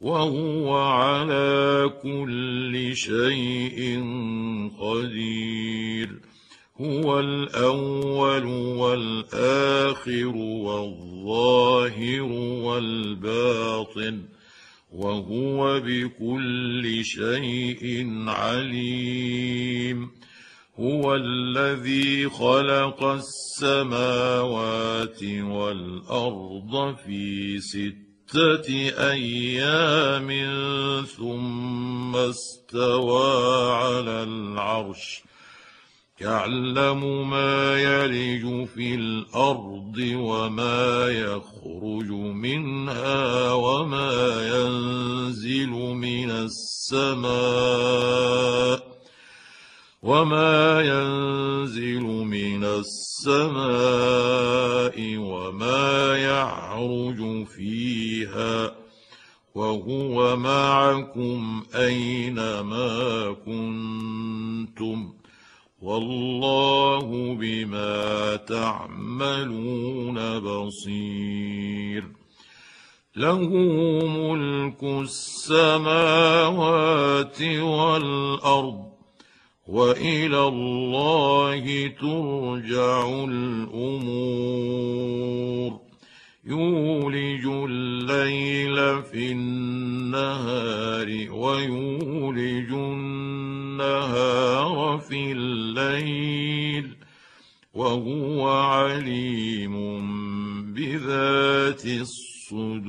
وهو على كل شيء قدير. هو الأول والآخر والظاهر والباطن وهو بكل شيء عليم. هو الذي خلق السماوات والأرض في سته أيام ثم استوى على العرش. يعلم ما يلج في الأرض وما يخرج منها وما ينزل من السماء. وما ينزل من السماء وما يعرج فيها وهو معكم اينما كنتم والله بما تعملون بصير له ملك السماوات والارض وإلى الله ترجع الأمور. يولج الليل في النهار ويولج النهار في الليل وهو عليم بذات الصدور.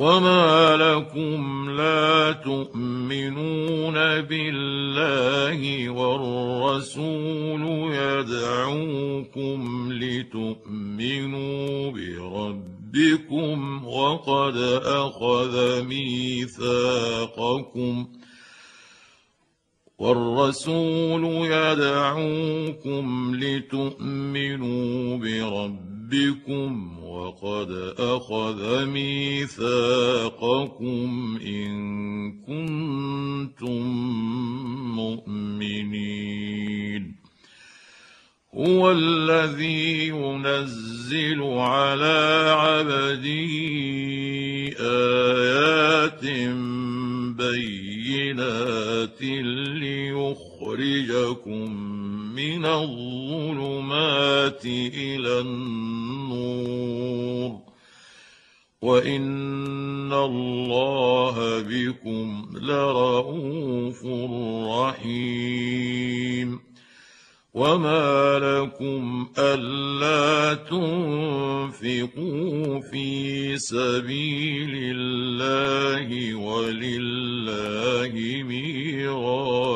وما لكم لا تؤمنون بالله والرسول يدعوكم لتؤمنوا بربكم وقد اخذ ميثاقكم والرسول يدعوكم لتؤمنوا بربكم وقد أخذ ميثاقكم إن كنتم مؤمنين. هو الذي ينزل على عبده آيات بينات ليخرجكم من الظلمات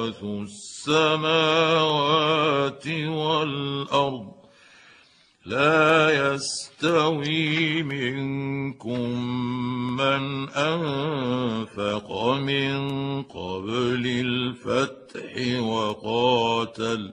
ميراث السماوات والأرض لا يستوي منكم من أنفق من قبل الفتح وقاتل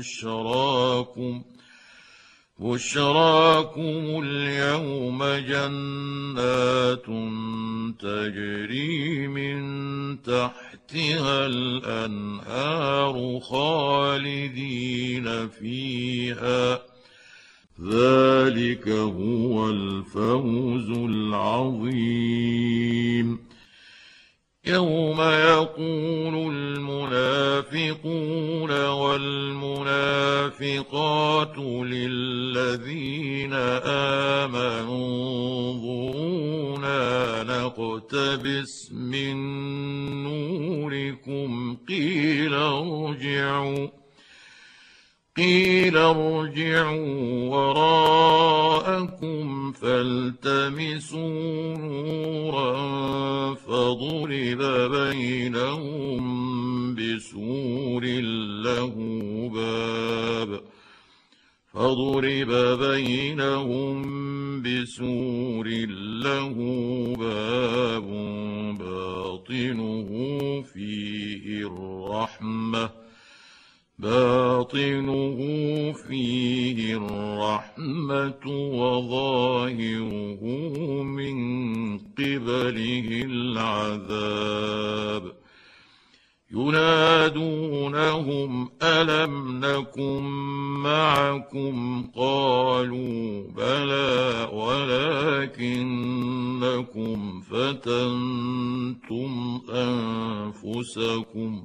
بشراكم بشراكم اليوم جنات تجري من تحتها الأنهار خالدين فيها. ذلك هو الفوز العظيم. يوم يقول المنافقون والمنافقات للذين آمنوا انظرونا نقتبس من نوركم قيل ارجعوا. قيل ارجعوا وراءكم فالتمسوا نورا فضرب بينهم بسور له باب فضرب بينهم بسور له باب باطنه فيه الرحمة باطنه فيه الرحمة وظاهره من قبله العذاب. ينادونهم ألم نكن معكم؟ قالوا بلى ولكنكم فتنتم أنفسكم.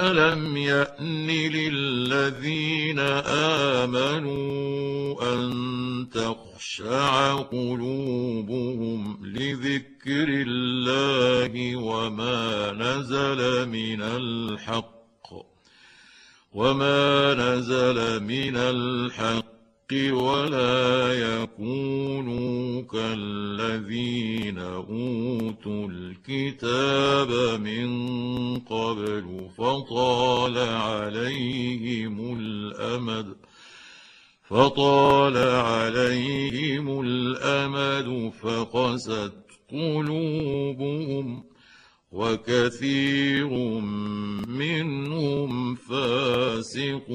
الم يان للذين امنوا ان تخشع قلوبهم لذكر الله وما نزل من الحق وما نزل من الحق ولا يكونوا كالذين أوتوا الكتاب من قبل فطال عليهم الأمد فطال عليهم الأمد فقست قلوبهم وكثير منهم فاسقون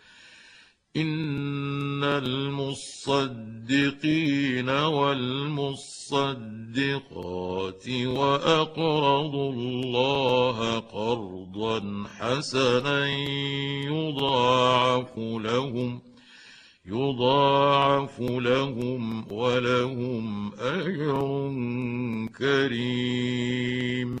ان المصدقين والمصدقات واقرضوا الله قرضا حسنا يضاعف لهم يضاعف لهم ولهم اجر كريم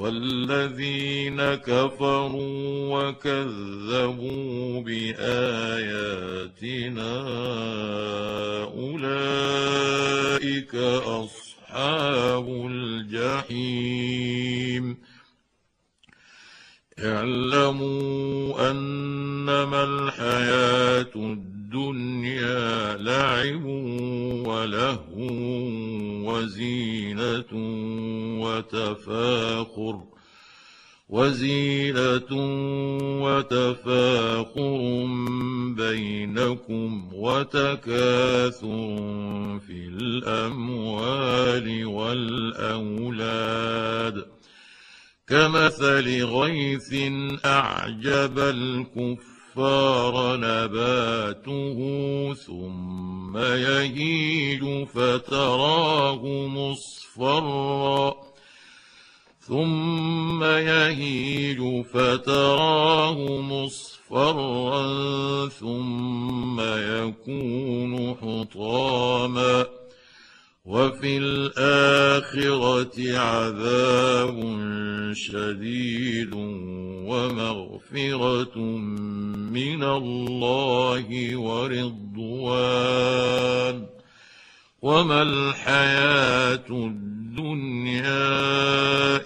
والذين كفروا وكذبوا بآياتنا أولئك أصحاب الجحيم. اعلموا أنما الحياة الدنيا لعب ولهو وزينة وتفاخر وزينة وتفاخر بينكم وتكاثر في الأموال والأولاد. كمثل غيث أعجب الكفار نباته ثم يهيج فتراه مصفرًا. ثم يهيج فتراه مصفرا ثم يكون حطاما وفي الاخره عذاب شديد ومغفره من الله ورضوان وما الحياة الدنيا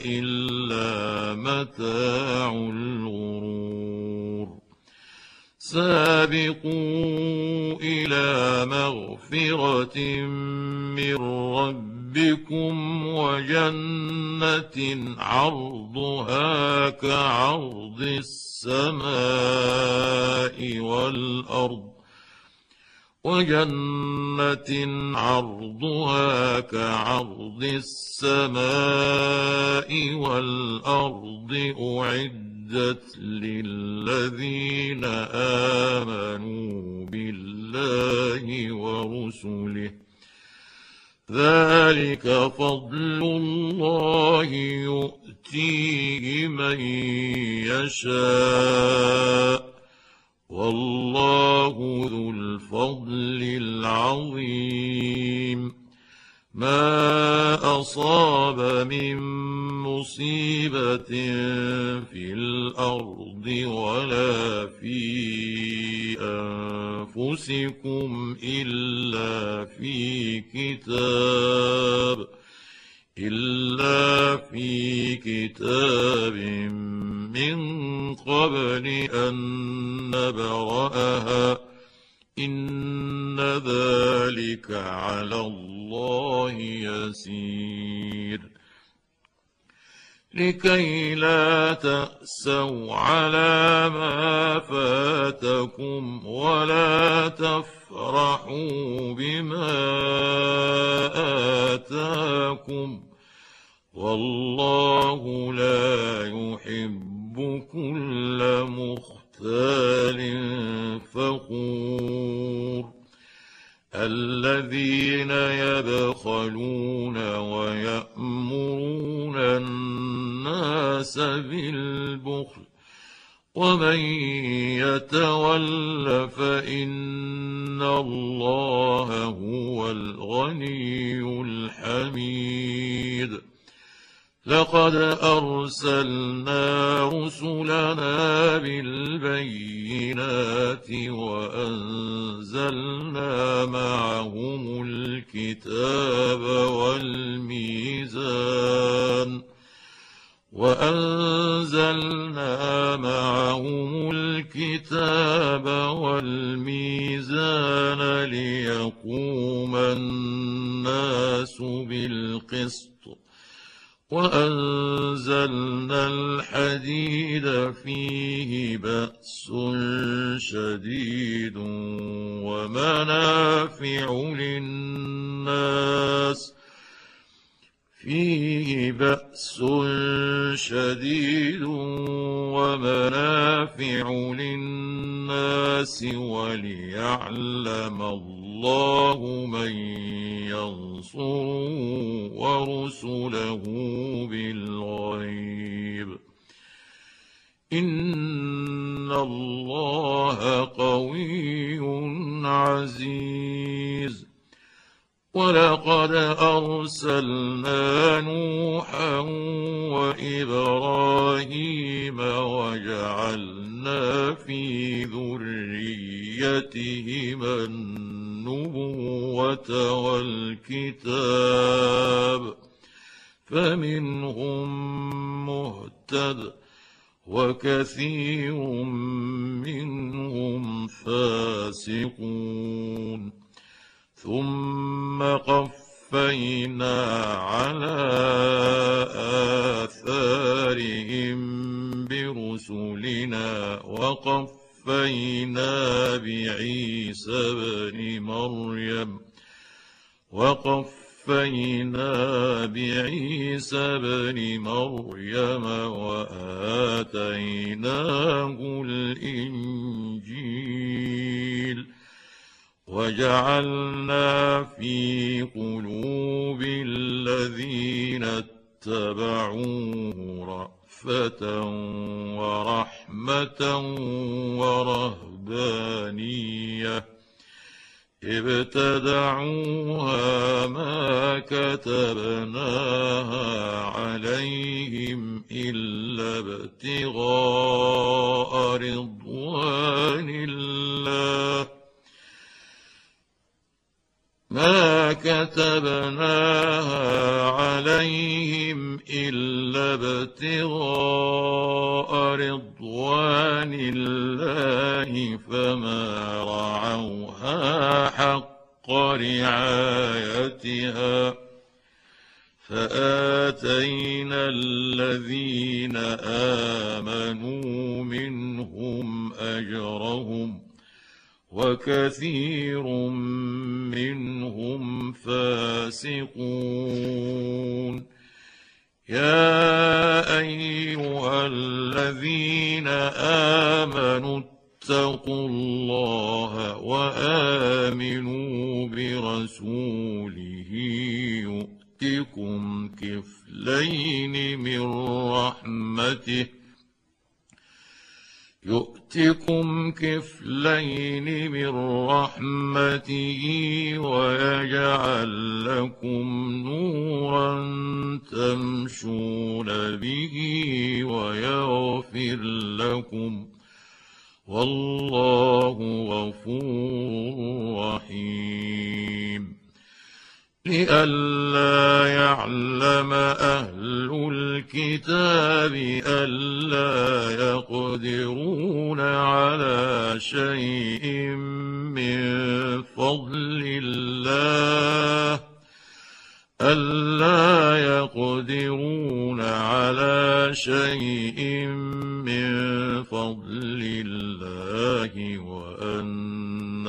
إلا متاع الغرور. سابقوا إلى مغفرة من ربكم وجنة عرضها كعرض السماء والأرض. وجنة عرضها كعرض السماء والأرض أعدت للذين آمنوا بالله ورسله. ذلك فضل الله يؤتيه من يشاء. والله ذو الفضل العظيم. ما أصاب من مصيبة في الأرض ولا في أنفسكم إلا في كتاب. إلا في كتاب من قبل أن نبرأها. إن ذلك على الله يسير. لكي لا تأسوا على ما فاتكم ولا تفرحوا بما آتاكم. والله لا يحب كل مختال فخور. الذين يبخلون ويأمرون الناس بالبخل ومن يتول فإن الله هو الغني الحميد. لقد أرسلنا رسلنا بالبينات وأنزلنا معهم الكتاب والميزان وانزلنا معهم الكتاب والميزان ليقوم الناس بالقسط وأنزلنا الحديد فيه بأس شديد ومنافع للناس فيه بأس شديد ومنافع للناس وليعلم الله من ينصره ورسله بالغيب. إن الله قوي عزيز. ولقد أرسلنا نوحا وإبراهيم وجعلنا في ذريتهما النبوة والكتاب فمنهم مهتد وكثير منهم فاسقون. ثم قفينا على آثارهم برسلنا وقفينا بعيسى بن مريم وقف وكفينا بعيسى بن مريم وآتيناه الإنجيل وجعلنا في قلوب الذين اتبعوه رأفة ورحمة ورهبانية. ابتدعوها ما كتبناها عليهم إلا ابتغاء رضوان كتبناها عليهم إلا ابتغاء رضوان الله فما رعوها حق رعايتها فآتينا الذين آمنوا منهم أجرهم وكثير منهم فاسقون. يا أيها الذين آمنوا اتقوا الله وآمنوا برسوله. يؤتكم كفلين من رحمته يؤتكم كفلين من رحمته ويجعل لكم نورا تمشون به ويغفر لكم والله غفور رحيم. لئلا يعلم أهل الكتاب ألا يقدرون على شيء من فضل الله ألا يقدرون على شيء من فضل الله وأن